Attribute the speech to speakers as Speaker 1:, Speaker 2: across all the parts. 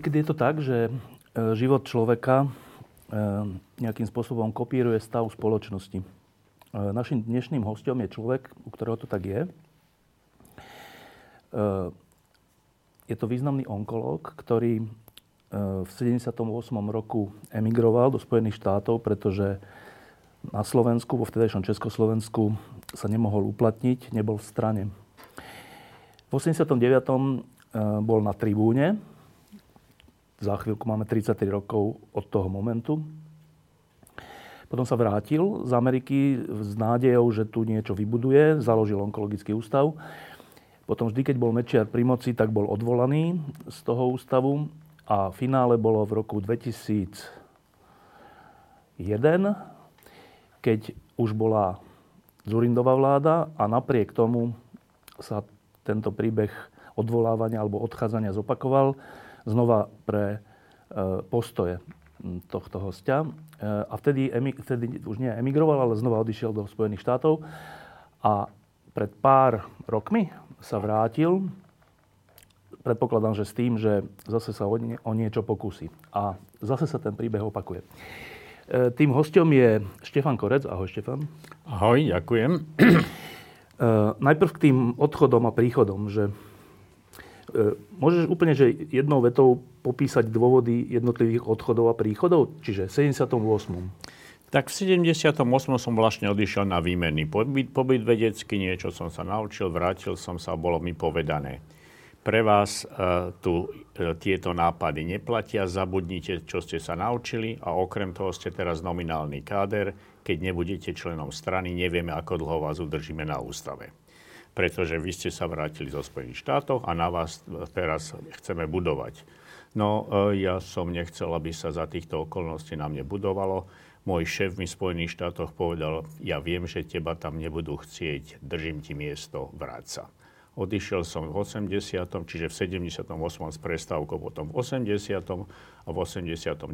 Speaker 1: Niekedy je to tak, že e, život človeka e, nejakým spôsobom kopíruje stav spoločnosti. E, našim dnešným hostom je človek, u ktorého to tak je. Je to významný onkológ, ktorý v 78. roku emigroval do Spojených štátov, pretože na Slovensku, vo vtedajšom Československu sa nemohol uplatniť, nebol v strane. V 89. bol na tribúne za chvíľku máme 33 rokov od toho momentu. Potom sa vrátil z Ameriky s nádejou, že tu niečo vybuduje, založil onkologický ústav. Potom vždy, keď bol Mečiar pri moci, tak bol odvolaný z toho ústavu a finále bolo v roku 2001, keď už bola Zurindová vláda a napriek tomu sa tento príbeh odvolávania alebo odchádzania zopakoval znova pre e, postoje tohto hostia. E, a vtedy, vtedy už nie emigroval, ale znova odišiel do Spojených štátov. A pred pár rokmi sa vrátil, predpokladám, že s tým, že zase sa o, nie, o niečo pokusí. A zase sa ten príbeh opakuje. E, tým hostom je Štefan Korec. Ahoj, Štefan.
Speaker 2: Ahoj, ďakujem.
Speaker 1: Najprv k tým odchodom a príchodom, že môžeš úplne, že jednou vetou popísať dôvody jednotlivých odchodov a príchodov? Čiže v 78.
Speaker 2: Tak v 78. som vlastne odišiel na výmenný pobyt, pobyt vedecký, niečo som sa naučil, vrátil som sa bolo mi povedané. Pre vás uh, tu uh, tieto nápady neplatia, zabudnite, čo ste sa naučili a okrem toho ste teraz nominálny káder. Keď nebudete členom strany, nevieme, ako dlho vás udržíme na ústave pretože vy ste sa vrátili zo Spojených štátov a na vás teraz chceme budovať. No, e, ja som nechcel, aby sa za týchto okolností na mne budovalo. Môj šéf mi v Spojených štátoch povedal, ja viem, že teba tam nebudú chcieť, držím ti miesto, vráť sa. Odišiel som v 80., čiže v 78. s prestávkou, potom v 80. a v 89.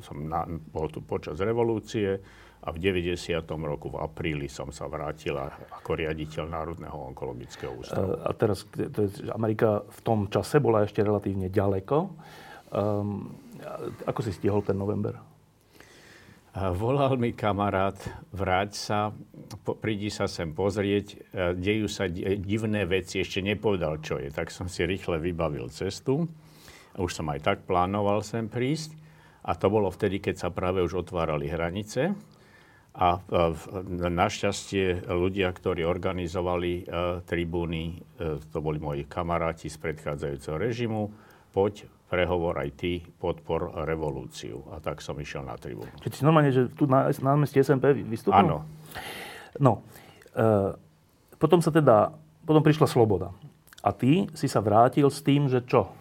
Speaker 2: som na, bol tu počas revolúcie a v 90. roku v apríli som sa vrátila ako riaditeľ Národného onkologického ústavu.
Speaker 1: A teraz, to je, Amerika v tom čase bola ešte relatívne ďaleko. Um, ako si stihol ten november?
Speaker 2: Volal mi kamarát, vráť sa, prídi sa sem pozrieť, e, dejú sa divné veci, ešte nepovedal, čo je. Tak som si rýchle vybavil cestu. Už som aj tak plánoval sem prísť. A to bolo vtedy, keď sa práve už otvárali hranice. A našťastie ľudia, ktorí organizovali e, tribúny, e, to boli moji kamaráti z predchádzajúceho režimu, poď, prehovor aj ty, podpor revolúciu. A tak som išiel na tribúnu.
Speaker 1: Čiže si normálne, že tu na, meste SMP vystúpil?
Speaker 2: Áno.
Speaker 1: No, e, potom sa teda, potom prišla sloboda. A ty si sa vrátil s tým, že čo?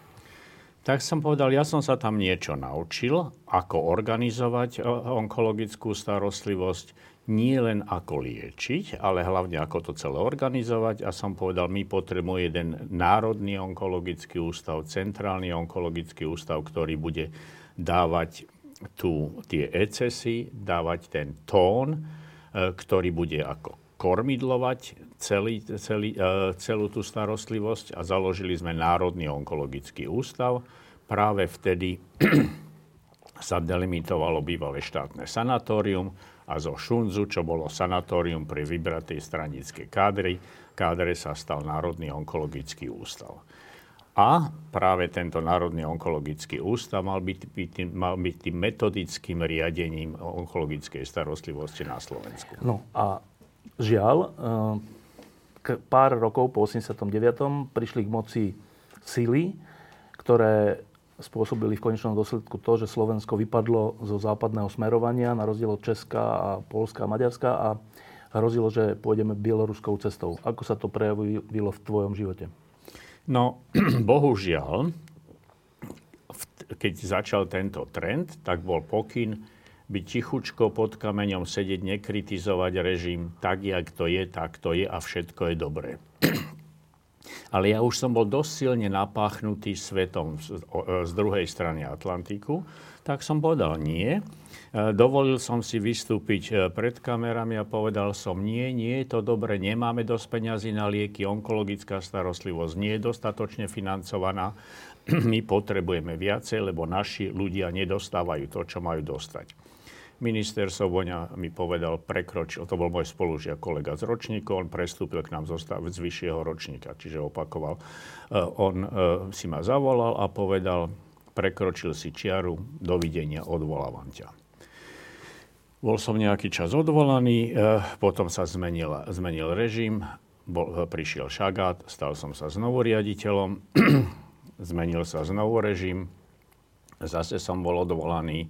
Speaker 2: Tak som povedal, ja som sa tam niečo naučil, ako organizovať e, onkologickú starostlivosť, nie len ako liečiť, ale hlavne ako to celé organizovať. A som povedal, my potrebujeme jeden národný onkologický ústav, centrálny onkologický ústav, ktorý bude dávať tu tie excesy, dávať ten tón, e, ktorý bude ako kormidlovať celý, celý, e, celú tú starostlivosť a založili sme Národný onkologický ústav. Práve vtedy sa delimitovalo bývalé štátne sanatórium, a zo Šunzu, čo bolo sanatórium pre vybraté stranické kádry, kádre sa stal Národný onkologický ústav. A práve tento Národný onkologický ústav mal byť, byť, mal byť tým metodickým riadením onkologickej starostlivosti na Slovensku.
Speaker 1: No a žiaľ, k pár rokov po 89. prišli k moci sily, ktoré spôsobili v konečnom dôsledku to, že Slovensko vypadlo zo západného smerovania na rozdiel od Česka a Polska a Maďarska a hrozilo, že pôjdeme bieloruskou cestou. Ako sa to prejavilo v tvojom živote?
Speaker 2: No, bohužiaľ, keď začal tento trend, tak bol pokyn byť tichučko pod kameňom, sedieť, nekritizovať režim, tak, jak to je, tak to je a všetko je dobré. Ale ja už som bol dosť silne napáchnutý svetom z, z druhej strany Atlantiku, tak som povedal nie. E, dovolil som si vystúpiť e, pred kamerami a povedal som nie, nie je to dobre, nemáme dosť peňazí na lieky, onkologická starostlivosť nie je dostatočne financovaná, my potrebujeme viacej, lebo naši ľudia nedostávajú to, čo majú dostať. Minister Soboňa mi povedal, prekročil, to bol môj spolužiak, kolega z ročníku, on prestúpil k nám z, z vyššieho ročníka, čiže opakoval. Uh, on uh, si ma zavolal a povedal, prekročil si čiaru, dovidenia, odvolávam ťa. Bol som nejaký čas odvolaný, uh, potom sa zmenil, zmenil režim, bol, prišiel Šagát, stal som sa znovu riaditeľom, zmenil sa znovu režim, zase som bol odvolaný,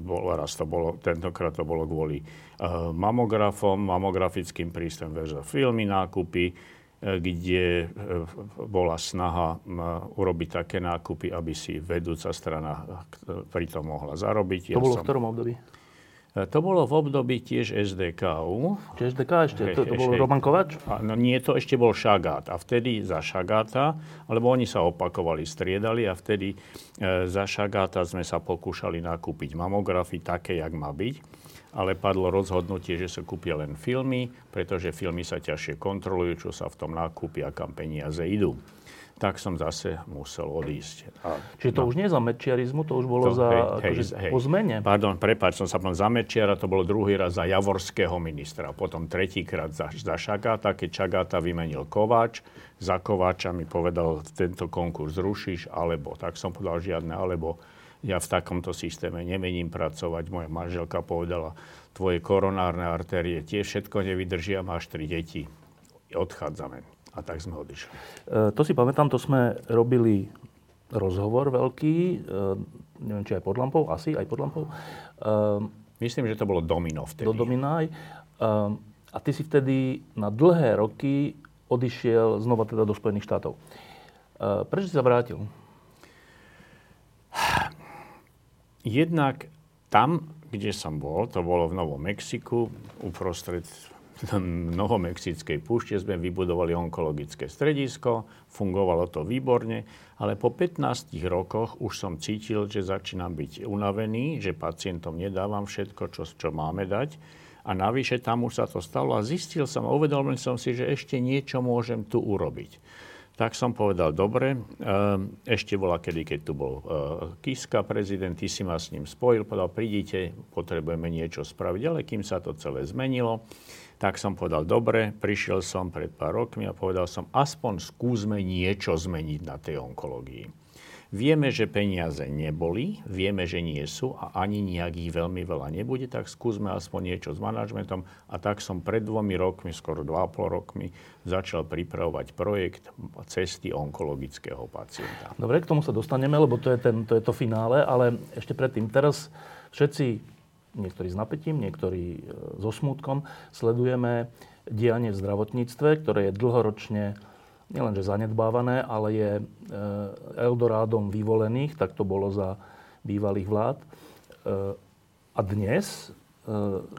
Speaker 2: bol, raz to bolo, tentokrát to bolo kvôli uh, mamografom, mamografickým prístrojom verza filmy, nákupy, uh, kde bola snaha urobiť také nákupy, aby si vedúca strana pritom mohla zarobiť.
Speaker 1: To ja bolo som... v ktorom období?
Speaker 2: To bolo v období tiež SDKU.
Speaker 1: Čiže SDK ešte? To, to bol Roman Kovač?
Speaker 2: No nie, to ešte bol Šagát. A vtedy za Šagáta, alebo oni sa opakovali, striedali a vtedy e, za Šagáta sme sa pokúšali nakúpiť mamografy také, jak má byť. Ale padlo rozhodnutie, že sa kúpia len filmy, pretože filmy sa ťažšie kontrolujú, čo sa v tom nákupi a kam peniaze idú tak som zase musel odísť.
Speaker 1: A, Čiže to no, už nie za mečiarizmu, to už bolo to, za, hej, akože, hej, po zmene?
Speaker 2: Pardon, prepáč, som sa povedal za Mečiara, to bolo druhý raz za javorského ministra, potom tretíkrát za, za Šagáta, keď Šagáta vymenil Kováč, za Kováča mi povedal, tento konkurs zrušíš, alebo, tak som povedal žiadne, alebo ja v takomto systéme nemením pracovať. Moja manželka povedala, tvoje koronárne artérie tie všetko nevydržia, máš tri deti, odchádzame. A tak sme odišli.
Speaker 1: E, to si pamätám, to sme robili rozhovor veľký, e, neviem, či aj pod lampou, asi aj pod lampou.
Speaker 2: E, Myslím, že to bolo Domino vtedy.
Speaker 1: Do Dominaj. E, a ty si vtedy na dlhé roky odišiel znova teda do Spojených štátov. Prečo si sa vrátil?
Speaker 2: Jednak tam, kde som bol, to bolo v Novom Mexiku, uprostred mnohomexickej púšte sme vybudovali onkologické stredisko, fungovalo to výborne, ale po 15 rokoch už som cítil, že začínam byť unavený, že pacientom nedávam všetko, čo, čo máme dať. A navyše tam už sa to stalo a zistil som uvedomil som si, že ešte niečo môžem tu urobiť. Tak som povedal, dobre, ehm, ešte bola kedy, keď tu bol ehm, Kiska, prezident, ty si ma s ním spojil, povedal, prídite, potrebujeme niečo spraviť, ale kým sa to celé zmenilo, tak som povedal, dobre, prišiel som pred pár rokmi a povedal som, aspoň skúsme niečo zmeniť na tej onkológii. Vieme, že peniaze neboli, vieme, že nie sú a ani nejak veľmi veľa nebude, tak skúsme aspoň niečo s manažmentom. A tak som pred dvomi rokmi, skoro dva pol rokmi, začal pripravovať projekt cesty onkologického pacienta.
Speaker 1: Dobre, k tomu sa dostaneme, lebo to je, ten, to, je to finále, ale ešte predtým, teraz všetci niektorí s napätím, niektorí e, so smutkom, sledujeme dianie v zdravotníctve, ktoré je dlhoročne nielenže zanedbávané, ale je e, Eldorádom vyvolených, tak to bolo za bývalých vlád. E, a dnes,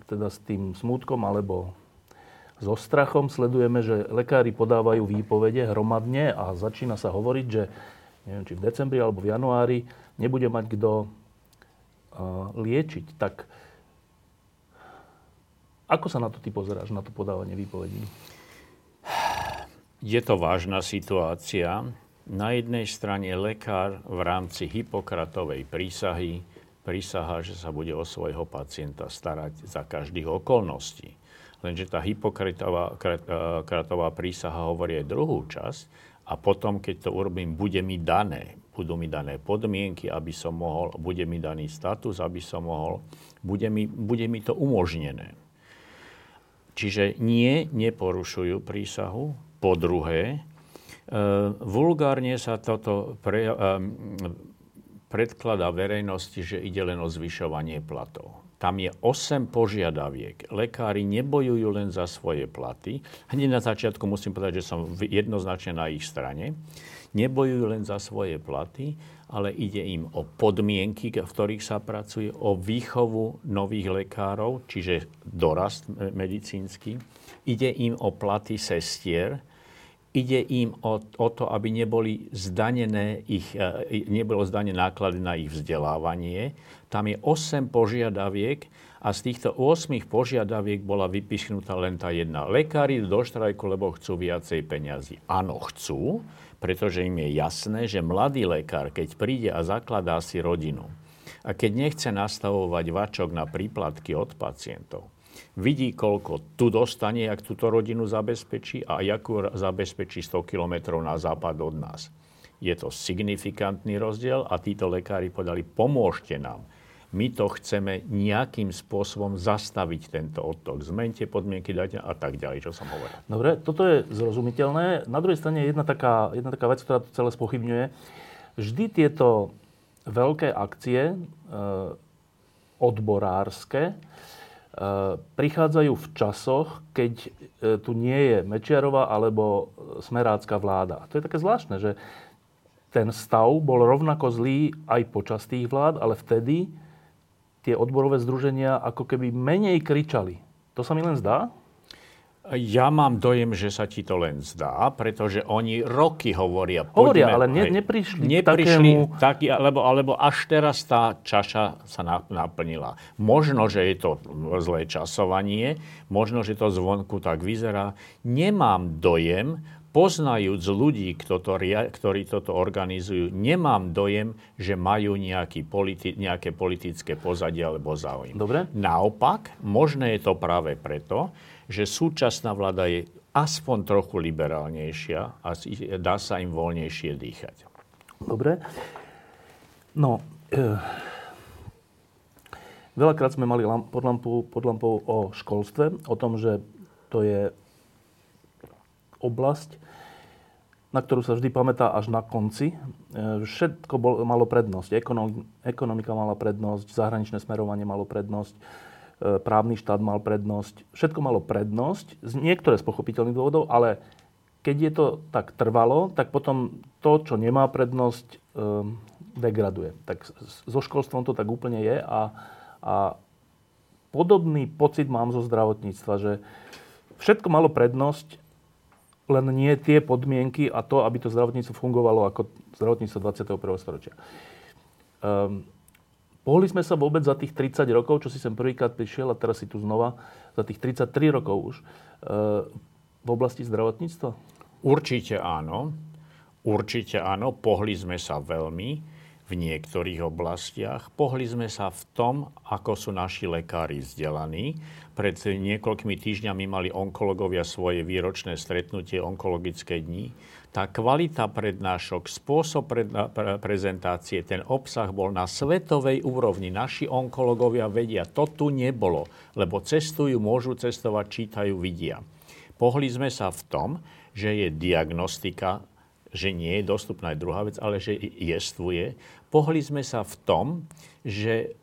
Speaker 1: teda s tým smutkom alebo so strachom sledujeme, že lekári podávajú výpovede hromadne a začína sa hovoriť, že neviem, či v decembri alebo v januári nebude mať kto liečiť. Tak ako sa na to ty pozeráš, na to podávanie výpovedí?
Speaker 2: Je to vážna situácia. Na jednej strane lekár v rámci Hipokratovej prísahy prísaha, že sa bude o svojho pacienta starať za každých okolností. Lenže tá Hipokratová prísaha hovorí aj druhú časť a potom, keď to urobím, bude mi dané. Budú mi dané podmienky, aby som mohol, bude mi daný status, aby som mohol, bude mi, bude mi to umožnené. Čiže nie, neporušujú prísahu. Po druhé, e, vulgárne sa toto pre, e, predkladá verejnosti, že ide len o zvyšovanie platov. tam je 8 požiadaviek. Lekári nebojujú len za svoje platy. Hneď na začiatku musím povedať, že som jednoznačne na ich strane. Nebojujú len za svoje platy, ale ide im o podmienky, v ktorých sa pracuje, o výchovu nových lekárov, čiže dorast medicínsky. Ide im o platy sestier, Ide im o, o to, aby neboli zdanené ich, e, nebolo zdanené náklady na ich vzdelávanie. Tam je 8 požiadaviek a z týchto 8 požiadaviek bola vypichnutá len tá jedna. Lekári do štrajku, lebo chcú viacej peňazí. Áno, chcú, pretože im je jasné, že mladý lekár, keď príde a zakladá si rodinu a keď nechce nastavovať vačok na príplatky od pacientov, vidí, koľko tu dostane, ak túto rodinu zabezpečí a akú zabezpečí 100 km na západ od nás. Je to signifikantný rozdiel a títo lekári podali, pomôžte nám. My to chceme nejakým spôsobom zastaviť tento odtok. Zmente podmienky, dajte a tak ďalej, čo som hovoril.
Speaker 1: Dobre, toto je zrozumiteľné. Na druhej strane je jedna taká, jedna taká vec, ktorá to celé spochybňuje. Vždy tieto veľké akcie e, odborárske, prichádzajú v časoch, keď eh, tu nie je Mečiarová alebo Smerácká vláda. A to je také zvláštne, že ten stav bol rovnako zlý aj počas tých vlád, ale vtedy tie odborové združenia ako keby menej kričali. To sa mi len zdá?
Speaker 2: Ja mám dojem, že sa ti to len zdá, pretože oni roky hovoria.
Speaker 1: Hovoria, ale ne, neprišli, neprišli takému...
Speaker 2: taký, alebo, alebo až teraz tá čaša sa naplnila. Možno, že je to zlé časovanie, možno, že to zvonku tak vyzerá. Nemám dojem, poznajúc ľudí, ktorí toto organizujú, nemám dojem, že majú nejaký politi- nejaké politické pozadie alebo záujem.
Speaker 1: Dobre.
Speaker 2: Naopak, možné je to práve preto, že súčasná vláda je aspoň trochu liberálnejšia a dá sa im voľnejšie dýchať.
Speaker 1: Dobre. No, e, veľakrát sme mali lamp, pod, lampu, pod lampou o školstve, o tom, že to je oblasť, na ktorú sa vždy pamätá až na konci. E, všetko bol, malo prednosť. Ekonom, ekonomika mala prednosť, zahraničné smerovanie malo prednosť, právny štát mal prednosť, všetko malo prednosť, niektoré z pochopiteľných dôvodov, ale keď je to tak trvalo, tak potom to, čo nemá prednosť, e, degraduje. Tak so školstvom to tak úplne je a, a podobný pocit mám zo zdravotníctva, že všetko malo prednosť, len nie tie podmienky a to, aby to zdravotníctvo fungovalo ako zdravotníctvo 21. storočia. Um, Pohli sme sa vôbec za tých 30 rokov, čo si sem prvýkrát prišiel a teraz si tu znova, za tých 33 rokov už, e, v oblasti zdravotníctva?
Speaker 2: Určite áno. Určite áno. Pohli sme sa veľmi v niektorých oblastiach. Pohli sme sa v tom, ako sú naši lekári vzdelaní. Pred niekoľkými týždňami mali onkologovia svoje výročné stretnutie onkologické dni tá kvalita prednášok, spôsob predna- pre- prezentácie, ten obsah bol na svetovej úrovni. Naši onkologovia vedia, to tu nebolo, lebo cestujú, môžu cestovať, čítajú, vidia. Pohli sme sa v tom, že je diagnostika, že nie je dostupná je druhá vec, ale že jestvuje. Pohli sme sa v tom, že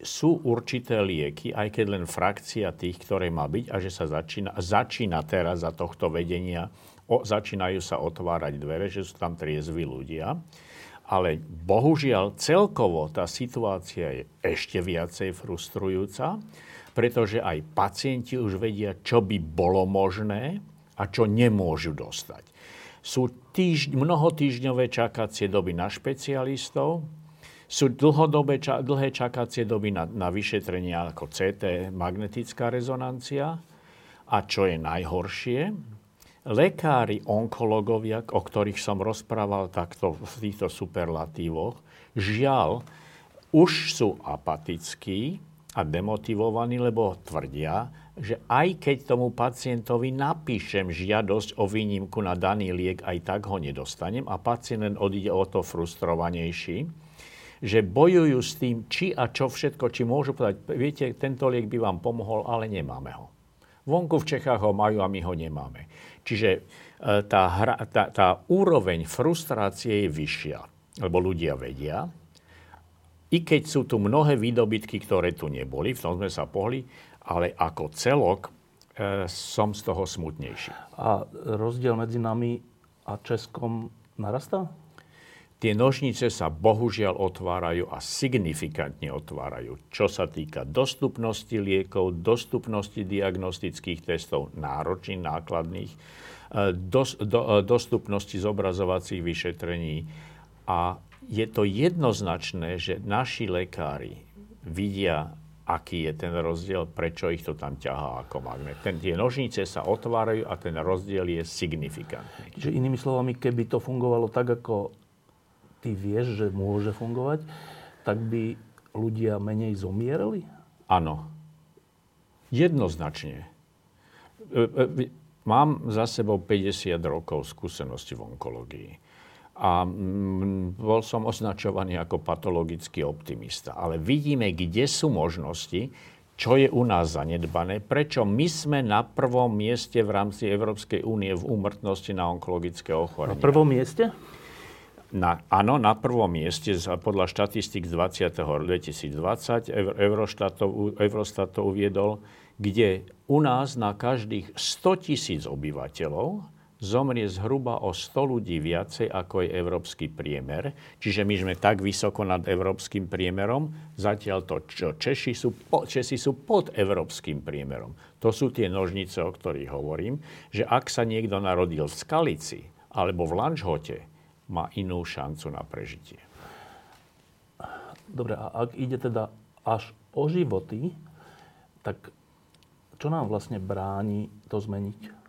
Speaker 2: sú určité lieky, aj keď len frakcia tých, ktoré má byť, a že sa začína, začína teraz za tohto vedenia o, začínajú sa otvárať dvere, že sú tam triezvi ľudia. Ale bohužiaľ celkovo tá situácia je ešte viacej frustrujúca, pretože aj pacienti už vedia, čo by bolo možné a čo nemôžu dostať. Sú týžd- mnohotýždňové čakacie doby na špecialistov, sú dlhodobé, ča- dlhé čakacie doby na, na vyšetrenia ako CT, magnetická rezonancia. A čo je najhoršie, lekári, onkológovia, o ktorých som rozprával takto v týchto superlatívoch, žiaľ, už sú apatickí a demotivovaní, lebo tvrdia, že aj keď tomu pacientovi napíšem žiadosť o výnimku na daný liek, aj tak ho nedostanem a pacient len odíde o to frustrovanejší, že bojujú s tým, či a čo všetko, či môžu povedať, viete, tento liek by vám pomohol, ale nemáme ho. Vonku v Čechách ho majú a my ho nemáme. Čiže e, tá, hra, tá, tá úroveň frustrácie je vyššia, lebo ľudia vedia. I keď sú tu mnohé výdobytky, ktoré tu neboli, v tom sme sa pohli, ale ako celok e, som z toho smutnejší.
Speaker 1: A rozdiel medzi nami a Českom narastá?
Speaker 2: Tie nožnice sa bohužiaľ otvárajú a signifikantne otvárajú. Čo sa týka dostupnosti liekov, dostupnosti diagnostických testov, náročných, nákladných, e, dos, do, e, dostupnosti zobrazovacích vyšetrení. A je to jednoznačné, že naši lekári vidia, aký je ten rozdiel, prečo ich to tam ťahá ako magnet. Ten, tie nožnice sa otvárajú a ten rozdiel je signifikantný.
Speaker 1: Čiže inými slovami, keby to fungovalo tak, ako ty vieš, že môže fungovať, tak by ľudia menej zomierali?
Speaker 2: Áno. Jednoznačne. E, e, mám za sebou 50 rokov skúsenosti v onkológii. A mm, bol som označovaný ako patologický optimista. Ale vidíme, kde sú možnosti, čo je u nás zanedbané, prečo my sme na prvom mieste v rámci Európskej únie v úmrtnosti na onkologické ochorenia.
Speaker 1: Na prvom mieste?
Speaker 2: Na, áno, na prvom mieste podľa štatistik z 20. 2020 Eurostat to uviedol, kde u nás na každých 100 tisíc obyvateľov zomrie zhruba o 100 ľudí viacej, ako je európsky priemer. Čiže my sme tak vysoko nad európskym priemerom, zatiaľ to čo Češi sú, po, Česi sú pod európskym priemerom. To sú tie nožnice, o ktorých hovorím, že ak sa niekto narodil v Skalici alebo v Lanžhote, má inú šancu na prežitie.
Speaker 1: Dobre, a ak ide teda až o životy, tak čo nám vlastne bráni to zmeniť?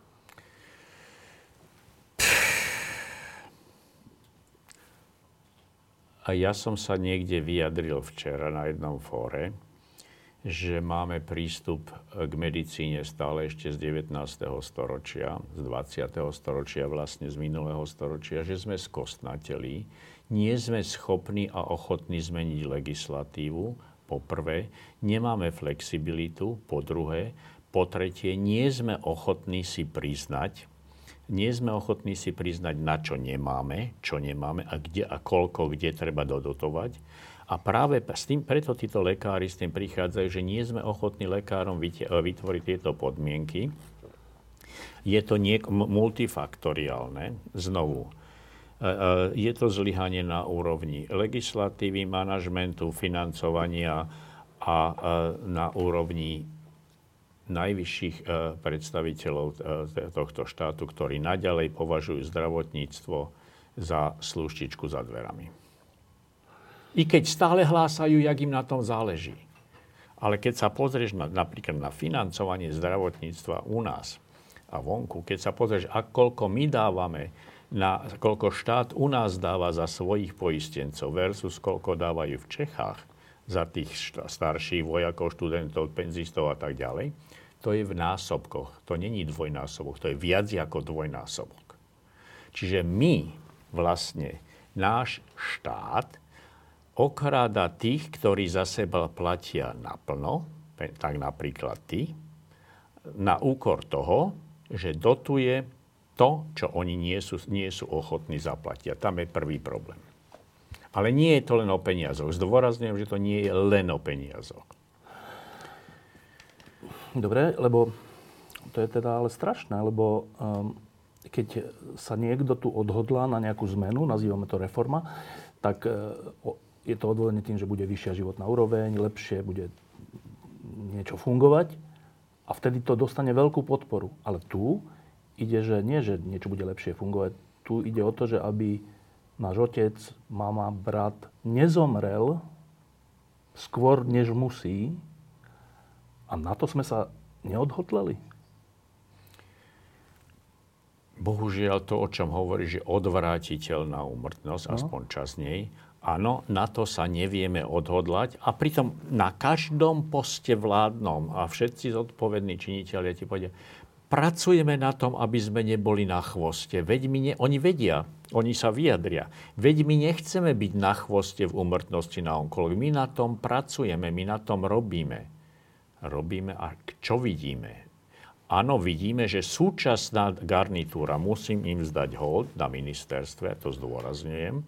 Speaker 2: A ja som sa niekde vyjadril včera na jednom fóre, že máme prístup k medicíne stále ešte z 19. storočia, z 20. storočia, vlastne z minulého storočia, že sme skostnateli, nie sme schopní a ochotní zmeniť legislatívu, po prvé, nemáme flexibilitu, po druhé, po tretie, nie sme ochotní si priznať, nie sme ochotní si priznať, na čo nemáme, čo nemáme a kde a koľko, kde treba dodotovať. A práve s tým, preto títo lekári s tým prichádzajú, že nie sme ochotní lekárom vytvoriť tieto podmienky. Je to niek- multifaktoriálne, znovu. E, e, je to zlyhanie na úrovni legislatívy, manažmentu, financovania a e, na úrovni najvyšších predstaviteľov tohto štátu, ktorí naďalej považujú zdravotníctvo za sluštičku za dverami. I keď stále hlásajú, jak im na tom záleží. Ale keď sa pozrieš na, napríklad na financovanie zdravotníctva u nás a vonku, keď sa pozrieš, a koľko my dávame, na, koľko štát u nás dáva za svojich poistencov versus koľko dávajú v Čechách za tých starších vojakov, študentov, penzistov a tak ďalej, to je v násobkoch. To není dvojnásobok, to je viac ako dvojnásobok. Čiže my vlastne, náš štát okráda tých, ktorí za seba platia naplno, tak napríklad ty, na úkor toho, že dotuje to, čo oni nie sú, nie sú ochotní zaplatiť. A tam je prvý problém. Ale nie je to len o peniazoch. Zdôrazňujem, že to nie je len o peniazoch.
Speaker 1: Dobre, lebo to je teda ale strašné, lebo um, keď sa niekto tu odhodlá na nejakú zmenu, nazývame to reforma, tak uh, je to odvolené tým, že bude vyššia životná úroveň, lepšie bude niečo fungovať a vtedy to dostane veľkú podporu. Ale tu ide, že nie, že niečo bude lepšie fungovať. Tu ide o to, že aby náš otec, mama, brat nezomrel skôr, než musí. A na to sme sa neodhodleli.
Speaker 2: Bohužiaľ to, o čom hovorí, že odvrátiteľná úmrtnosť, no. aspoň čas nej, Áno, na to sa nevieme odhodlať a pritom na každom poste vládnom a všetci zodpovední činiteľia ti povedia, pracujeme na tom, aby sme neboli na chvoste. Veď my ne, oni vedia, oni sa vyjadria. Veď my nechceme byť na chvoste v umrtnosti na onkológii. My na tom pracujeme, my na tom robíme. Robíme a čo vidíme? Áno, vidíme, že súčasná garnitúra, musím im zdať hold na ministerstve, to zdôrazňujem,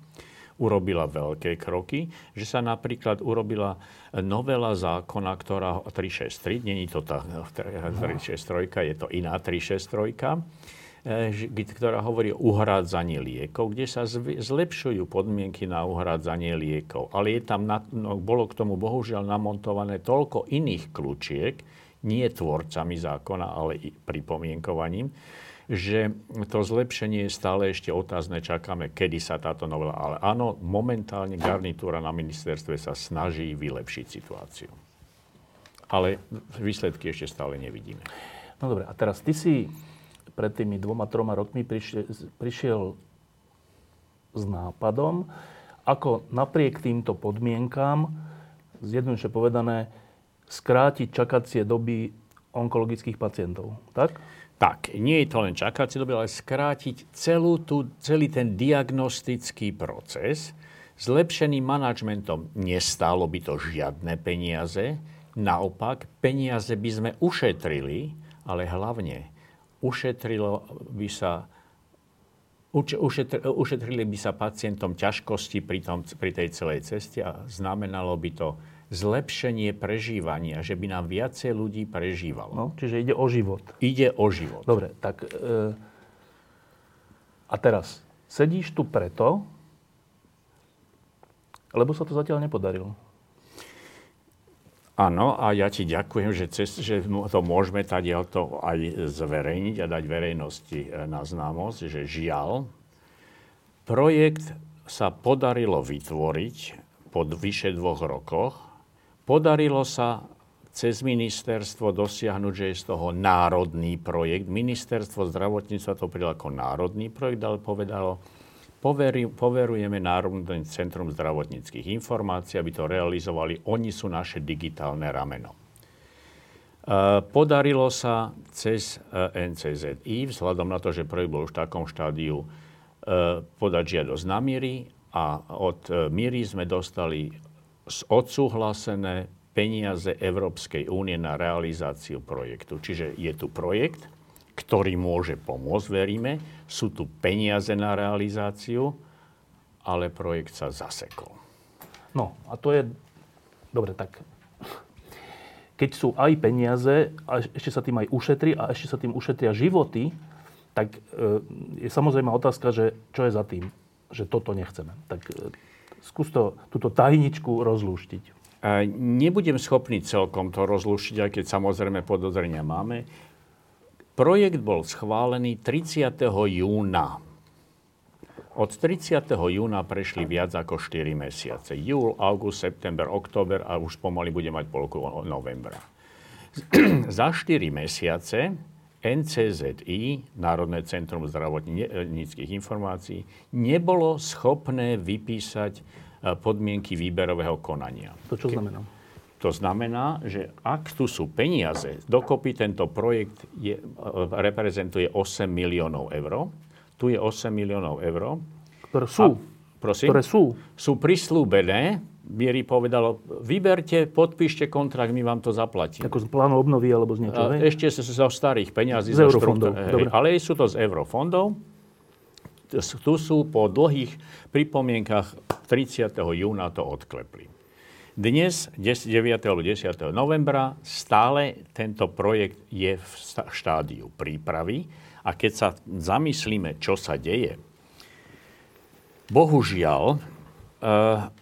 Speaker 2: urobila veľké kroky, že sa napríklad urobila novela zákona, ktorá 363, není to tá 363, je to iná 363, eh, ktorá hovorí o uhrádzaní liekov, kde sa zlepšujú podmienky na uhrádzanie liekov. Ale je tam, no, bolo k tomu bohužiaľ namontované toľko iných kľúčiek, nie tvorcami zákona, ale i pripomienkovaním, že to zlepšenie je stále ešte otázne. Čakáme, kedy sa táto novela... Ale áno, momentálne garnitúra na ministerstve sa snaží vylepšiť situáciu. Ale výsledky ešte stále nevidíme.
Speaker 1: No dobre, a teraz ty si pred tými dvoma, troma rokmi prišiel, s nápadom, ako napriek týmto podmienkám, zjednoduše povedané, skrátiť čakacie doby onkologických pacientov. Tak?
Speaker 2: Tak, nie je to len čakacie doby, ale skrátiť celú tú, celý ten diagnostický proces. Zlepšeným manažmentom nestálo by to žiadne peniaze. Naopak, peniaze by sme ušetrili, ale hlavne ušetrilo by sa ušetrili by sa pacientom ťažkosti pri, tom, pri tej celej ceste a znamenalo by to zlepšenie prežívania, že by nám viacej ľudí prežívalo.
Speaker 1: No, čiže ide o život.
Speaker 2: Ide o život.
Speaker 1: Dobre, tak e, a teraz sedíš tu preto, lebo sa to zatiaľ nepodarilo.
Speaker 2: Áno, a ja ti ďakujem, že, cez, že to môžeme tadiaľ to aj zverejniť a dať verejnosti e, na známosť, že žiaľ, projekt sa podarilo vytvoriť po vyše dvoch rokoch Podarilo sa cez ministerstvo dosiahnuť, že je z toho národný projekt. Ministerstvo zdravotníctva to prijalo ako národný projekt, ale povedalo, poveri, poverujeme Národné centrum zdravotníckých informácií, aby to realizovali. Oni sú naše digitálne rameno. E, podarilo sa cez e, NCZI, vzhľadom na to, že projekt bol už v takom štádiu, e, podať žiadosť na Miri a od Miri sme dostali odsúhlasené peniaze Európskej únie na realizáciu projektu. Čiže je tu projekt, ktorý môže pomôcť, veríme. Sú tu peniaze na realizáciu, ale projekt sa zasekol.
Speaker 1: No a to je... Dobre, tak keď sú aj peniaze a ešte sa tým aj ušetrí a ešte sa tým ušetria životy, tak e, je samozrejme otázka, že čo je za tým, že toto nechceme. Tak e, Skús to, túto tajničku rozlúštiť.
Speaker 2: Nebudem schopný celkom to rozlúštiť, aj keď samozrejme podozrenia máme. Projekt bol schválený 30. júna. Od 30. júna prešli viac ako 4 mesiace. Júl, august, september, október a už pomaly bude mať polku novembra. Za 4 mesiace NCZI, Národné centrum zdravotníckých informácií, nebolo schopné vypísať e, podmienky výberového konania.
Speaker 1: To čo znamená?
Speaker 2: To znamená, že ak tu sú peniaze, dokopy tento projekt je, e, reprezentuje 8 miliónov eur. Tu je 8 miliónov eur.
Speaker 1: Ktoré sú. A,
Speaker 2: prosím,
Speaker 1: ktoré sú.
Speaker 2: Sú prislúbené Miery povedalo, vyberte, podpíšte kontrakt, my vám to zaplatíme.
Speaker 1: Ako z plánu obnovy alebo z niečoho,
Speaker 2: Ešte zo starých peňazí.
Speaker 1: Z eurofondov.
Speaker 2: Hej, ale sú to z eurofondov. Tu sú po dlhých pripomienkach 30. júna to odklepli. Dnes, 9. alebo 10. novembra, stále tento projekt je v štádiu prípravy a keď sa zamyslíme, čo sa deje, bohužiaľ, uh,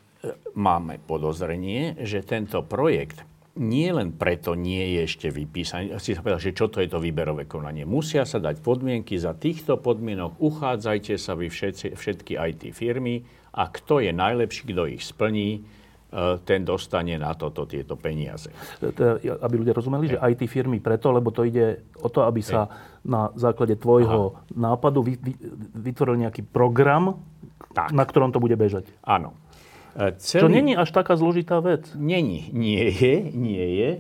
Speaker 2: máme podozrenie, že tento projekt nie len preto nie je ešte vypísaný. Si sa povedal, že čo to je to výberové konanie. Musia sa dať podmienky, za týchto podmienok uchádzajte sa vy všetci, všetky IT firmy a kto je najlepší, kto ich splní, e, ten dostane na toto tieto peniaze.
Speaker 1: Teda, aby ľudia rozumeli, že IT firmy preto, lebo to ide o to, aby sa na základe tvojho nápadu vytvoril nejaký program, na ktorom to bude bežať.
Speaker 2: Áno.
Speaker 1: Celý... Čo není až taká zložitá vec.
Speaker 2: Není, nie je, nie je.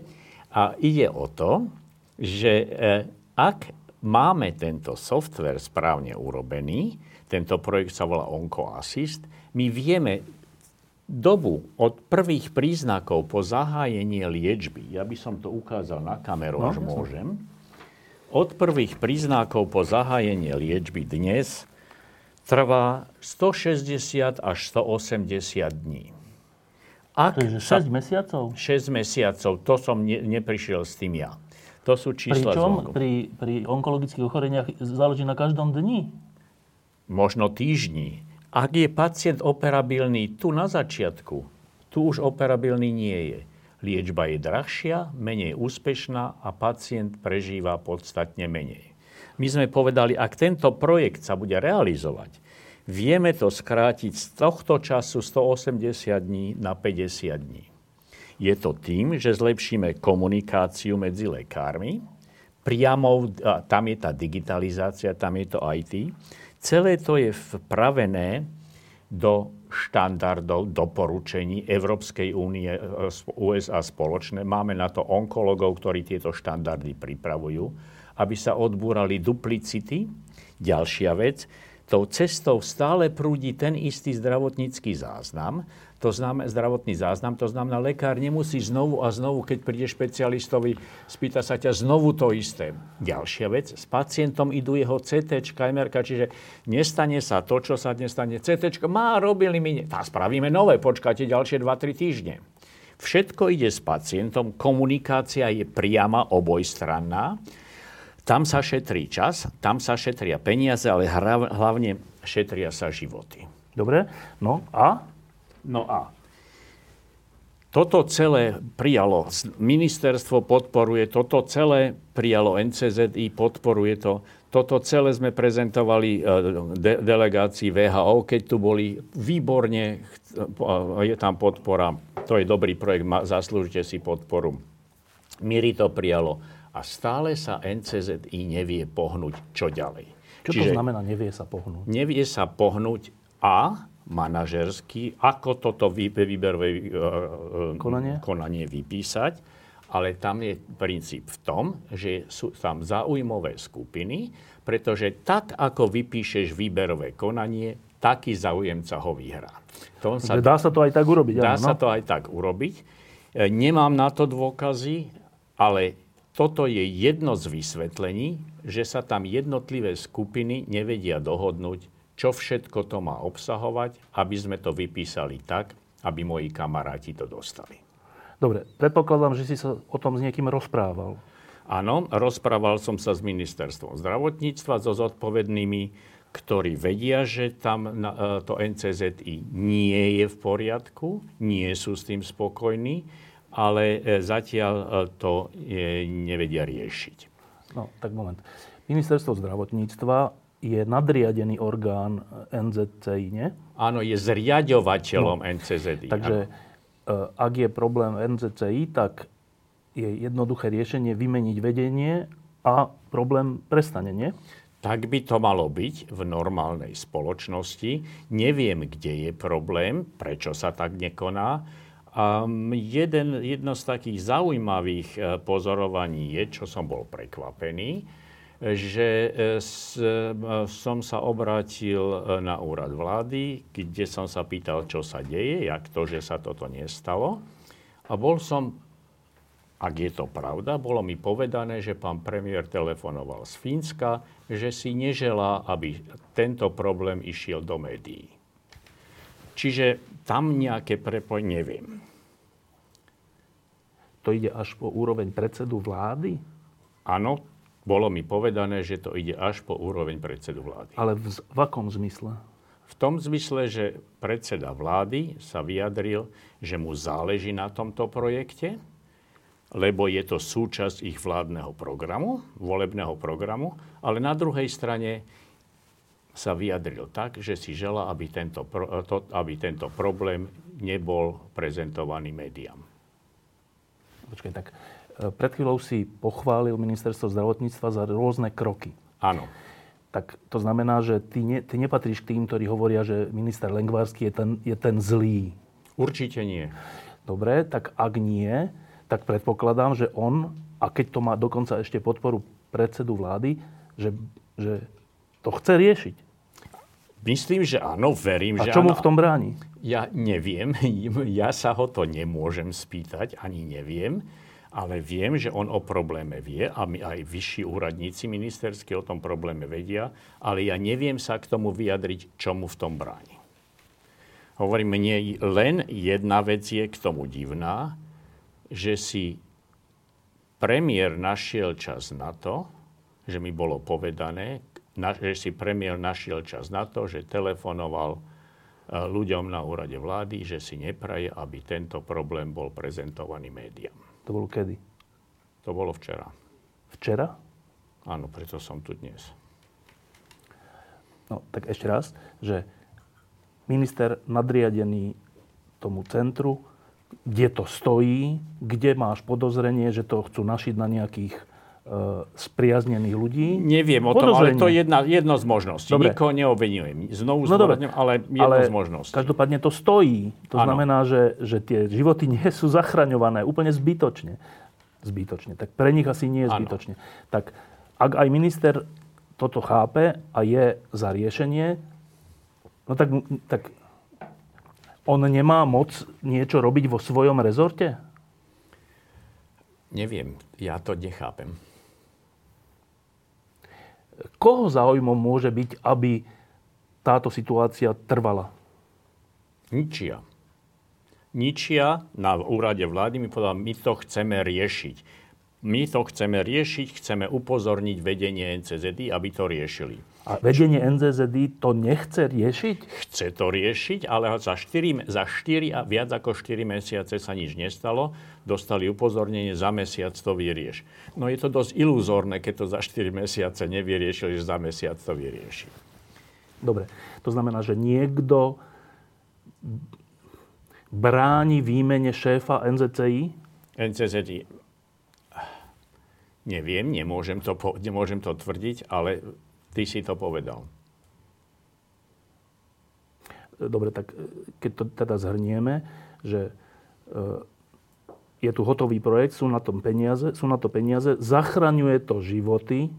Speaker 2: A ide o to, že e, ak máme tento software správne urobený, tento projekt sa volá OncoAssist, my vieme dobu od prvých príznakov po zahájenie liečby, ja by som to ukázal na kameru, no, až môžem, od prvých príznakov po zahájenie liečby dnes trvá 160 až 180 dní.
Speaker 1: Ak to je 6 mesiacov?
Speaker 2: 6 mesiacov, to som ne, neprišiel s tým ja. To sú čísla
Speaker 1: Pričom pri, pri onkologických ochoreniach záleží na každom dni?
Speaker 2: Možno týždni. Ak je pacient operabilný tu na začiatku, tu už operabilný nie je. Liečba je drahšia, menej úspešná a pacient prežíva podstatne menej. My sme povedali, ak tento projekt sa bude realizovať, vieme to skrátiť z tohto času 180 dní na 50 dní. Je to tým, že zlepšíme komunikáciu medzi lekármi, priamo, tam je tá digitalizácia, tam je to IT. Celé to je vpravené do štandardov, doporučení Európskej únie, e, USA spoločné. Máme na to onkologov, ktorí tieto štandardy pripravujú aby sa odbúrali duplicity. Ďalšia vec, tou cestou stále prúdi ten istý zdravotnícky záznam, to znamená zdravotný záznam, to znamená, lekár nemusí znovu a znovu, keď príde špecialistovi, spýta sa ťa znovu to isté. Ďalšia vec, s pacientom idú jeho CT, MRK, čiže nestane sa to, čo sa dnes stane. CT, má, robili mi, tá spravíme nové, počkáte ďalšie 2-3 týždne. Všetko ide s pacientom, komunikácia je priama obojstranná tam sa šetrí čas, tam sa šetria peniaze, ale hlavne šetria sa životy.
Speaker 1: Dobre, no a?
Speaker 2: No a toto celé prijalo, ministerstvo podporuje, toto celé prijalo NCZI, podporuje to. Toto celé sme prezentovali e, de- delegácii VHO, keď tu boli výborne, je tam podpora, to je dobrý projekt, zaslúžite si podporu. Miri to prijalo a stále sa NCZI nevie pohnúť čo ďalej.
Speaker 1: Čo Čiže to znamená nevie sa pohnúť?
Speaker 2: Nevie sa pohnúť a manažersky, ako toto výberové uh, konanie? konanie vypísať, ale tam je princíp v tom, že sú tam zaujímavé skupiny, pretože tak, ako vypíšeš výberové konanie, taký zaujemca ho vyhrá.
Speaker 1: To sa, dá sa to aj tak urobiť.
Speaker 2: Dá áno, sa no? to aj tak urobiť. E, nemám na to dôkazy, ale toto je jedno z vysvetlení, že sa tam jednotlivé skupiny nevedia dohodnúť, čo všetko to má obsahovať, aby sme to vypísali tak, aby moji kamaráti to dostali.
Speaker 1: Dobre, predpokladám, že si sa o tom s niekým rozprával.
Speaker 2: Áno, rozprával som sa s ministerstvom zdravotníctva, so zodpovednými, ktorí vedia, že tam e, to NCZI nie je v poriadku, nie sú s tým spokojní ale e, zatiaľ e, to nevedia riešiť.
Speaker 1: No, tak moment. Ministerstvo zdravotníctva je nadriadený orgán NZCI, nie?
Speaker 2: Áno, je zriadovateľom no. NCZI.
Speaker 1: Takže áno. ak je problém NZCI, tak je jednoduché riešenie vymeniť vedenie a problém prestane, nie?
Speaker 2: Tak by to malo byť v normálnej spoločnosti. Neviem, kde je problém, prečo sa tak nekoná a jeden, jedno z takých zaujímavých e, pozorovaní je, čo som bol prekvapený, že e, s, e, som sa obrátil na úrad vlády, kde som sa pýtal, čo sa deje, jak to, že sa toto nestalo. A bol som, ak je to pravda, bolo mi povedané, že pán premiér telefonoval z Fínska, že si neželá, aby tento problém išiel do médií. Čiže tam nejaké prepoj neviem.
Speaker 1: To ide až po úroveň predsedu vlády?
Speaker 2: Áno, bolo mi povedané, že to ide až po úroveň predsedu vlády.
Speaker 1: Ale v, v akom zmysle?
Speaker 2: V tom zmysle, že predseda vlády sa vyjadril, že mu záleží na tomto projekte, lebo je to súčasť ich vládneho programu, volebného programu, ale na druhej strane sa vyjadril tak, že si žela, aby tento, to, aby tento problém nebol prezentovaný médiám.
Speaker 1: Počkaj, tak e, pred chvíľou si pochválil ministerstvo zdravotníctva za rôzne kroky.
Speaker 2: Áno.
Speaker 1: Tak to znamená, že ty, ne, ty nepatríš k tým, ktorí hovoria, že minister Lengvarsky je ten, je ten zlý.
Speaker 2: Určite nie.
Speaker 1: Dobre, tak ak nie, tak predpokladám, že on, a keď to má dokonca ešte podporu predsedu vlády, že, že to chce riešiť.
Speaker 2: Myslím, že áno, verím,
Speaker 1: A
Speaker 2: že
Speaker 1: čo mu v tom bráni?
Speaker 2: Ja neviem, ja sa ho to nemôžem spýtať, ani neviem, ale viem, že on o probléme vie a my aj vyšší úradníci ministerskí o tom probléme vedia, ale ja neviem sa k tomu vyjadriť, čomu v tom bráni. Hovorím, mne len jedna vec je k tomu divná, že si premiér našiel čas na to, že mi bolo povedané, že si premiér našiel čas na to, že telefonoval e, ľuďom na úrade vlády, že si nepraje, aby tento problém bol prezentovaný médiám.
Speaker 1: To bolo kedy?
Speaker 2: To bolo včera.
Speaker 1: Včera?
Speaker 2: Áno, preto som tu dnes.
Speaker 1: No, tak ešte raz, že minister nadriadený tomu centru, kde to stojí, kde máš podozrenie, že to chcú našiť na nejakých spriaznených ľudí.
Speaker 2: Neviem o tom, ale to je jedna, jedno z možností. Dobre. Nikoho neobvinujem. Znovu no zdôrazňujem, ale jedno ale z možností.
Speaker 1: Každopádne to stojí. To ano. znamená, že, že tie životy nie sú zachraňované úplne zbytočne. Zbytočne. Tak pre nich asi nie je zbytočne. Ano. Tak ak aj minister toto chápe a je za riešenie, no tak, tak on nemá moc niečo robiť vo svojom rezorte?
Speaker 2: Neviem, ja to nechápem
Speaker 1: koho záujmom môže byť, aby táto situácia trvala?
Speaker 2: Ničia. Ničia na úrade vlády mi povedal, my to chceme riešiť. My to chceme riešiť, chceme upozorniť vedenie NCZD, aby to riešili.
Speaker 1: A vedenie NCZD to nechce riešiť?
Speaker 2: Chce to riešiť, ale za 4, za 4 a viac ako 4 mesiace sa nič nestalo. Dostali upozornenie, za mesiac to vyrieš. No je to dosť iluzórne, keď to za 4 mesiace nevyriešili, že za mesiac to vyrieši.
Speaker 1: Dobre, to znamená, že niekto bráni výmene šéfa NZCI?
Speaker 2: NCZI Neviem, nemôžem to, nemôžem to tvrdiť, ale ty si to povedal.
Speaker 1: Dobre, tak e, keď to teda zhrnieme, že e, je tu hotový projekt, sú na, tom peniaze, sú na to peniaze, zachraňuje to životy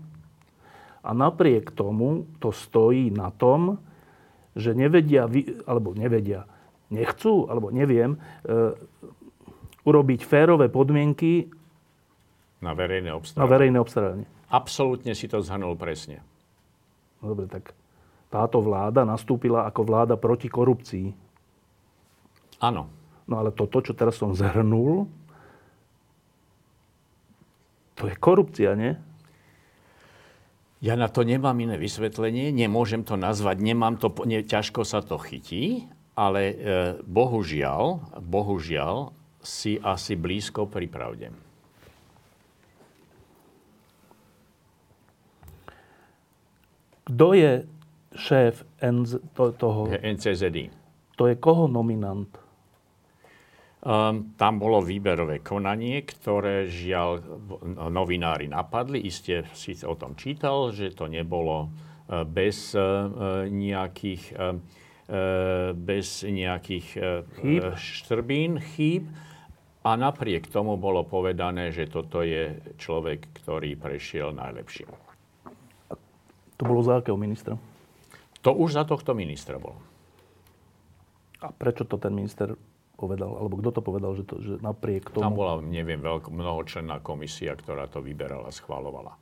Speaker 1: a napriek tomu to stojí na tom, že nevedia, alebo nevedia, nechcú, alebo neviem, e, urobiť férové podmienky
Speaker 2: na verejné obstarávanie.
Speaker 1: Na verejné obstarávanie.
Speaker 2: Absolútne si to zhrnul presne.
Speaker 1: No dobre, tak táto vláda nastúpila ako vláda proti korupcii.
Speaker 2: Áno.
Speaker 1: No ale toto, čo teraz som zhrnul, to je korupcia, nie?
Speaker 2: Ja na to nemám iné vysvetlenie, nemôžem to nazvať, nemám to, ne, ťažko sa to chytí, ale e, bohužiaľ, bohužiaľ si asi blízko pri pravde.
Speaker 1: Kto je šéf NZ, to, toho?
Speaker 2: NCZD.
Speaker 1: To je koho nominant?
Speaker 2: Um, tam bolo výberové konanie, ktoré žiaľ novinári napadli. Iste si o tom čítal, že to nebolo uh, bez uh, nejakých, uh, bez nejakých chýb. štrbín, chýb. A napriek tomu bolo povedané, že toto je človek, ktorý prešiel najlepším.
Speaker 1: To bolo za akého ministra?
Speaker 2: To už za tohto ministra bolo.
Speaker 1: A prečo to ten minister povedal? Alebo kto to povedal, že, to, že napriek tomu...
Speaker 2: Tam bola, neviem, veľko, mnohočlenná komisia, ktorá to vyberala, schválovala.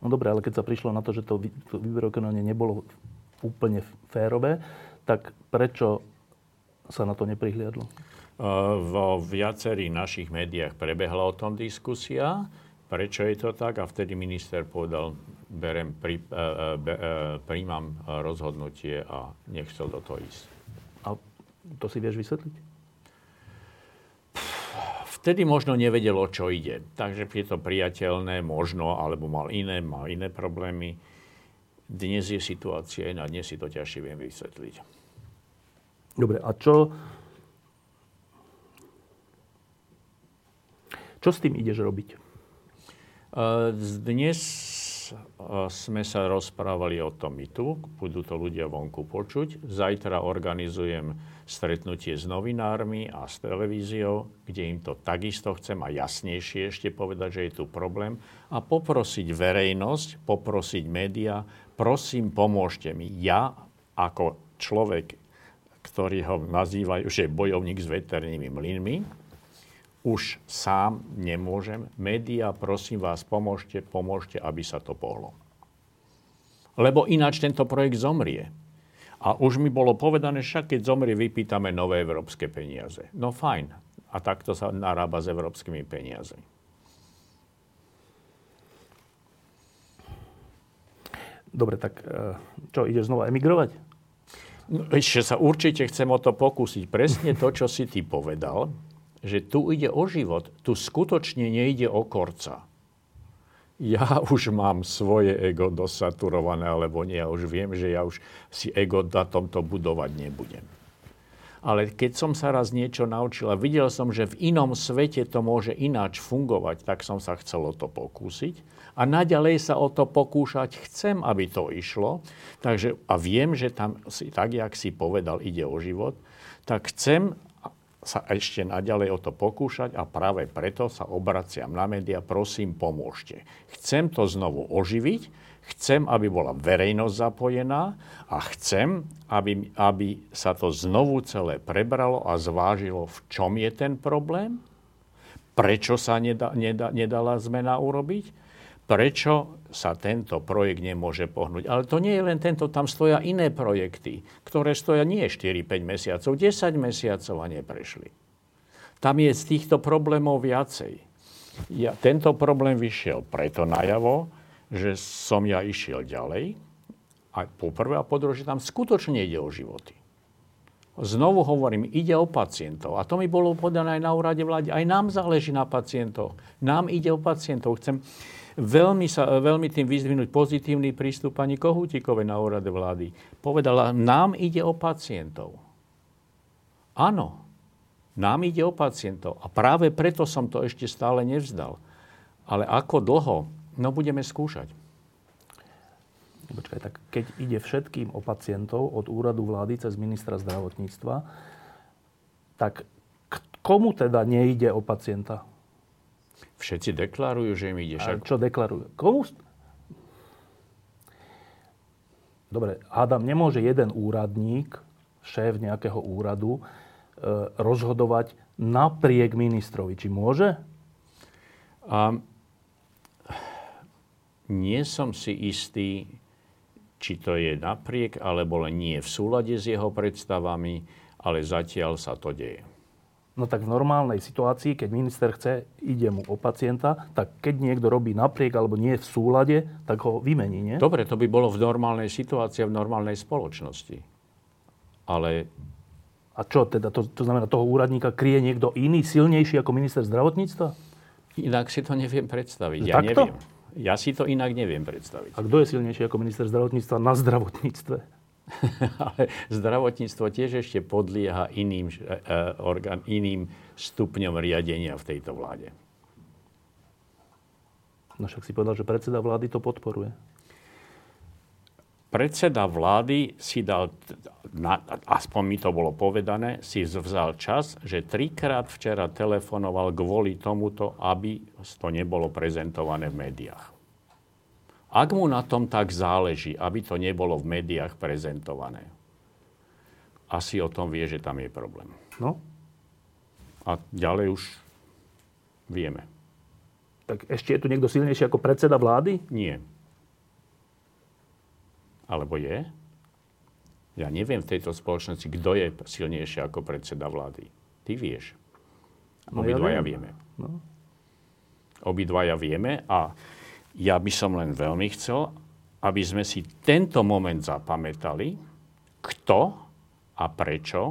Speaker 1: No dobre, ale keď sa prišlo na to, že to, to výberokonanie nebolo úplne férové, tak prečo sa na to neprihliadlo?
Speaker 2: Vo viacerých našich médiách prebehla o tom diskusia, prečo je to tak a vtedy minister povedal, berem, pri, e, e, e, príjmam rozhodnutie a nechcel do toho ísť.
Speaker 1: A to si vieš vysvetliť?
Speaker 2: Vtedy možno nevedel, o čo ide. Takže je to priateľné, možno, alebo mal iné, mal iné problémy. Dnes je situácia iná, dnes si to ťažšie viem vysvetliť.
Speaker 1: Dobre, a čo... Čo s tým ideš robiť?
Speaker 2: Dnes sme sa rozprávali o tom i tu, budú to ľudia vonku počuť. Zajtra organizujem stretnutie s novinármi a s televíziou, kde im to takisto chcem a jasnejšie ešte povedať, že je tu problém a poprosiť verejnosť, poprosiť médiá, prosím, pomôžte mi. Ja ako človek, ktorý ho nazývajú, že bojovník s veternými mlynmi, už sám nemôžem. Média, prosím vás, pomôžte, pomôžte, aby sa to pohlo. Lebo ináč tento projekt zomrie. A už mi bolo povedané, však keď zomrie, vypýtame nové európske peniaze. No fajn. A takto sa narába s európskymi peniazmi.
Speaker 1: Dobre, tak e, čo, ideš znova emigrovať?
Speaker 2: No, ešte sa určite chcem o to pokúsiť. Presne to, čo si ty povedal, že tu ide o život. Tu skutočne nejde o korca. Ja už mám svoje ego dosaturované, alebo nie. Ja už viem, že ja už si ego na tomto budovať nebudem. Ale keď som sa raz niečo naučil a videl som, že v inom svete to môže ináč fungovať, tak som sa chcel o to pokúsiť. A naďalej sa o to pokúšať chcem, aby to išlo. Takže, a viem, že tam, tak jak si povedal, ide o život, tak chcem sa ešte naďalej o to pokúšať a práve preto sa obraciam na média, prosím, pomôžte. Chcem to znovu oživiť, Chcem, aby bola verejnosť zapojená a chcem, aby, aby sa to znovu celé prebralo a zvážilo, v čom je ten problém, prečo sa nedala zmena urobiť, prečo sa tento projekt nemôže pohnúť. Ale to nie je len tento, tam stoja iné projekty, ktoré stoja nie 4-5 mesiacov, 10 mesiacov a neprešli. Tam je z týchto problémov viacej. Ja, tento problém vyšiel preto najavo, že som ja išiel ďalej. A po prvé a po tam skutočne ide o životy. Znovu hovorím, ide o pacientov. A to mi bolo podané aj na úrade vlády. Aj nám záleží na pacientoch. Nám ide o pacientov. Chcem veľmi, sa, veľmi tým vyzdvihnúť pozitívny prístup pani Kohútikovej na úrade vlády. Povedala, nám ide o pacientov. Áno, nám ide o pacientov. A práve preto som to ešte stále nevzdal. Ale ako dlho No budeme skúšať.
Speaker 1: Počkaj, tak keď ide všetkým o pacientov od úradu vlády cez ministra zdravotníctva, tak komu teda nejde o pacienta?
Speaker 2: Všetci deklarujú, že im ide.
Speaker 1: Však... A čo deklarujú? Komu? Dobre, Adam, nemôže jeden úradník, šéf nejakého úradu, e, rozhodovať napriek ministrovi. Či môže?
Speaker 2: Um, nie som si istý, či to je napriek, alebo len nie v súlade s jeho predstavami, ale zatiaľ sa to deje.
Speaker 1: No tak v normálnej situácii, keď minister chce, ide mu o pacienta, tak keď niekto robí napriek alebo nie v súlade, tak ho vymení, nie?
Speaker 2: Dobre, to by bolo v normálnej situácii, v normálnej spoločnosti. Ale...
Speaker 1: A čo teda? To, to znamená, toho úradníka kryje niekto iný, silnejší ako minister zdravotníctva?
Speaker 2: Inak si to neviem predstaviť. Ja Takto? neviem. Ja si to inak neviem predstaviť.
Speaker 1: A kto je silnejší ako minister zdravotníctva na zdravotníctve?
Speaker 2: Ale zdravotníctvo tiež ešte podlieha iným, uh, orgán, iným stupňom riadenia v tejto vláde.
Speaker 1: No však si povedal, že predseda vlády to podporuje.
Speaker 2: Predseda vlády si dal, na, aspoň mi to bolo povedané, si vzal čas, že trikrát včera telefonoval kvôli tomuto, aby to nebolo prezentované v médiách. Ak mu na tom tak záleží, aby to nebolo v médiách prezentované, asi o tom vie, že tam je problém.
Speaker 1: No.
Speaker 2: A ďalej už vieme.
Speaker 1: Tak ešte je tu niekto silnejší ako predseda vlády?
Speaker 2: Nie. Alebo je? Ja neviem v tejto spoločnosti, kto je silnejší ako predseda vlády. Ty vieš. No Obidvaja ja vieme. No. Obidvaja vieme a ja by som len veľmi chcel, aby sme si tento moment zapamätali, kto a prečo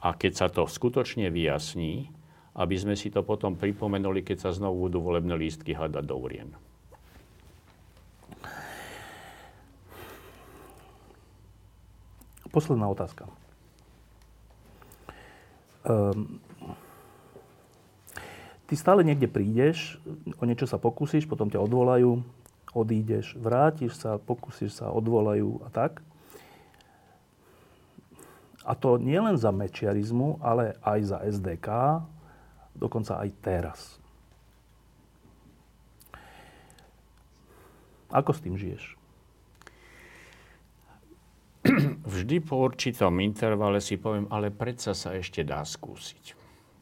Speaker 2: a keď sa to skutočne vyjasní, aby sme si to potom pripomenuli, keď sa znovu budú volebné lístky hľadať do urien.
Speaker 1: Posledná otázka. Um, ty stále niekde prídeš, o niečo sa pokúsiš, potom ťa odvolajú, odídeš, vrátiš sa, pokúsiš sa, odvolajú a tak. A to nie len za mečiarizmu, ale aj za SDK, dokonca aj teraz. Ako s tým žiješ?
Speaker 2: Vždy po určitom intervale si poviem, ale predsa sa ešte dá skúsiť.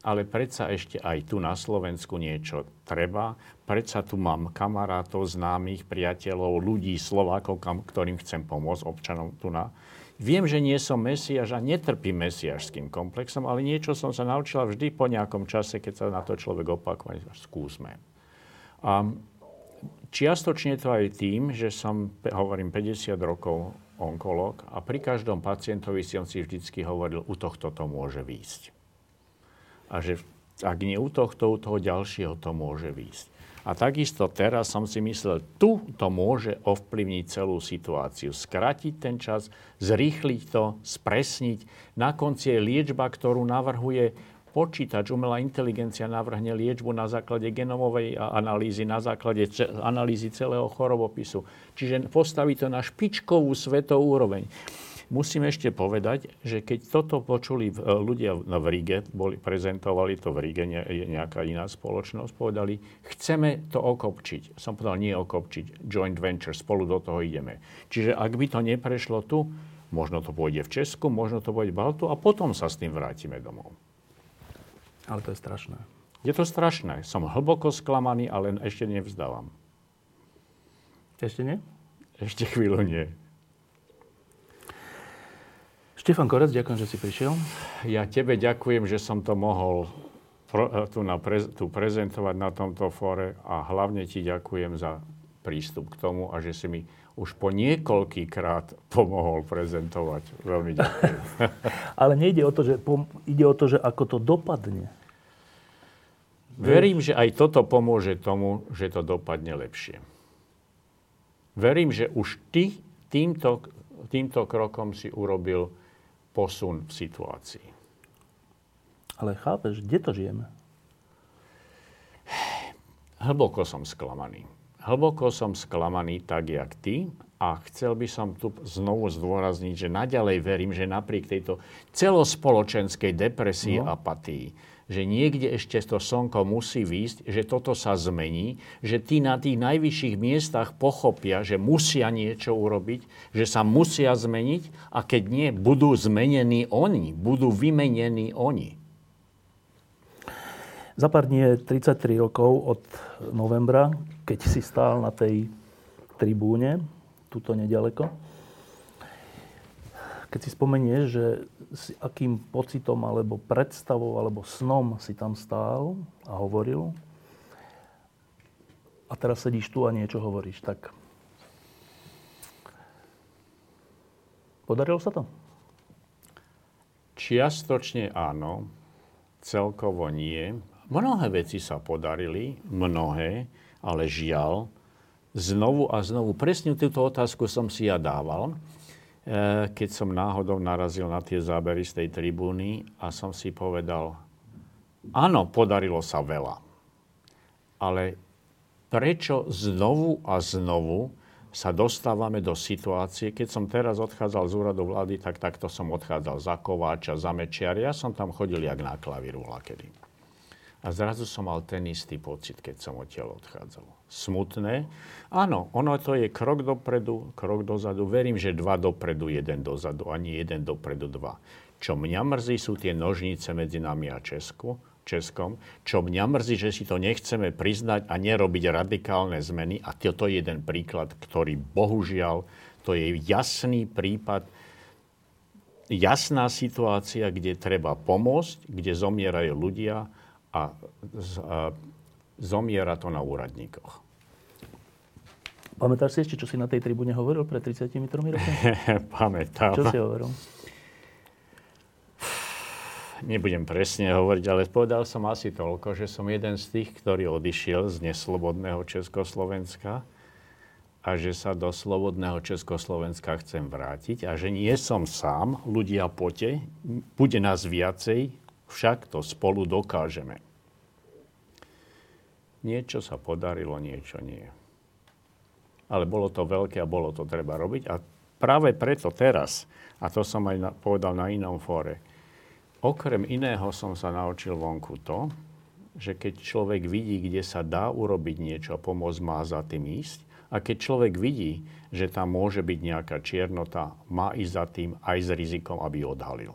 Speaker 2: ale predsa ešte aj tu na Slovensku niečo treba. Predsa tu mám kamarátov, známych, priateľov, ľudí, Slovákov, ktorým chcem pomôcť, občanom tu na. Viem, že nie som mesiaž a netrpím mesiažským komplexom, ale niečo som sa naučila vždy po nejakom čase, keď sa na to človek opakuje, skúsme. A čiastočne to aj tým, že som, hovorím, 50 rokov onkolog a pri každom pacientovi som si vždycky hovoril, u tohto to môže výjsť. A že ak nie u tohto, u toho ďalšieho to môže výjsť. A takisto teraz som si myslel, tu to môže ovplyvniť celú situáciu. Skrátiť ten čas, zrýchliť to, spresniť. Na konci je liečba, ktorú navrhuje počítač, umelá inteligencia navrhne liečbu na základe genomovej analýzy, na základe analýzy celého chorobopisu. Čiže postaví to na špičkovú svetovú úroveň. Musím ešte povedať, že keď toto počuli ľudia v Ríge, boli, prezentovali to v Ríge, nejaká iná spoločnosť, povedali, chceme to okopčiť. Som povedal, nie okopčiť, joint venture, spolu do toho ideme. Čiže ak by to neprešlo tu, možno to pôjde v Česku, možno to pôjde v Baltu a potom sa s tým vrátime domov.
Speaker 1: Ale to je strašné.
Speaker 2: Je to strašné. Som hlboko sklamaný, ale ešte nevzdávam.
Speaker 1: Ešte nie?
Speaker 2: Ešte chvíľu nie.
Speaker 1: Štefan Korec, ďakujem, že si prišiel.
Speaker 2: Ja tebe ďakujem, že som to mohol eh, tu, na prez, tu prezentovať na tomto fóre a hlavne ti ďakujem za prístup k tomu a že si mi už po niekoľkýkrát pomohol prezentovať. Veľmi ďakujem.
Speaker 1: Ale nejde o to, že ide o to, že ako to dopadne.
Speaker 2: Verím, že aj toto pomôže tomu, že to dopadne lepšie. Verím, že už ty týmto, týmto krokom si urobil posun v situácii.
Speaker 1: Ale chápeš, kde to žijeme?
Speaker 2: Hlboko som sklamaný. Hlboko som sklamaný tak, jak ty a chcel by som tu znovu zdôrazniť, že naďalej verím, že napriek tejto celospoločenskej depresii no. apatii, že niekde ešte to slnko musí výjsť, že toto sa zmení, že tí na tých najvyšších miestach pochopia, že musia niečo urobiť, že sa musia zmeniť a keď nie, budú zmenení oni, budú vymenení oni.
Speaker 1: Za pár dní je 33 rokov od novembra, keď si stál na tej tribúne, tuto nedaleko. Keď si spomenieš, že s akým pocitom, alebo predstavou, alebo snom si tam stál a hovoril, a teraz sedíš tu a niečo hovoríš, tak podarilo sa to?
Speaker 2: Čiastočne áno, celkovo nie. Mnohé veci sa podarili, mnohé, ale žiaľ, znovu a znovu, presne túto otázku som si ja dával, keď som náhodou narazil na tie zábery z tej tribúny a som si povedal, áno, podarilo sa veľa, ale prečo znovu a znovu sa dostávame do situácie, keď som teraz odchádzal z úradu vlády, tak takto som odchádzal za Kováča, za Mečiar. Ja som tam chodil jak na klavíru kedy. A zrazu som mal ten istý pocit, keď som odtiaľ odchádzal. Smutné. Áno, ono to je krok dopredu, krok dozadu. Verím, že dva dopredu, jeden dozadu, ani jeden dopredu, dva. Čo mňa mrzí, sú tie nožnice medzi nami a Česku, Českom. Čo mňa mrzí, že si to nechceme priznať a nerobiť radikálne zmeny. A toto je jeden príklad, ktorý bohužiaľ, to je jasný prípad, jasná situácia, kde treba pomôcť, kde zomierajú ľudia, a, a zomiera to na úradníkoch.
Speaker 1: Pamätáš si ešte, čo si na tej tribúne hovoril pred 33 rokmi?
Speaker 2: Pamätám.
Speaker 1: Čo si hovoril?
Speaker 2: Nebudem presne hovoriť, ale povedal som asi toľko, že som jeden z tých, ktorý odišiel z neslobodného Československa a že sa do slobodného Československa chcem vrátiť a že nie som sám, ľudia pote, bude nás viacej, však to spolu dokážeme. Niečo sa podarilo, niečo nie. Ale bolo to veľké a bolo to treba robiť. A práve preto teraz, a to som aj povedal na inom fóre, okrem iného som sa naučil vonku to, že keď človek vidí, kde sa dá urobiť niečo a pomôcť, má za tým ísť. A keď človek vidí, že tam môže byť nejaká čiernota, má ísť za tým aj s rizikom, aby odhalil.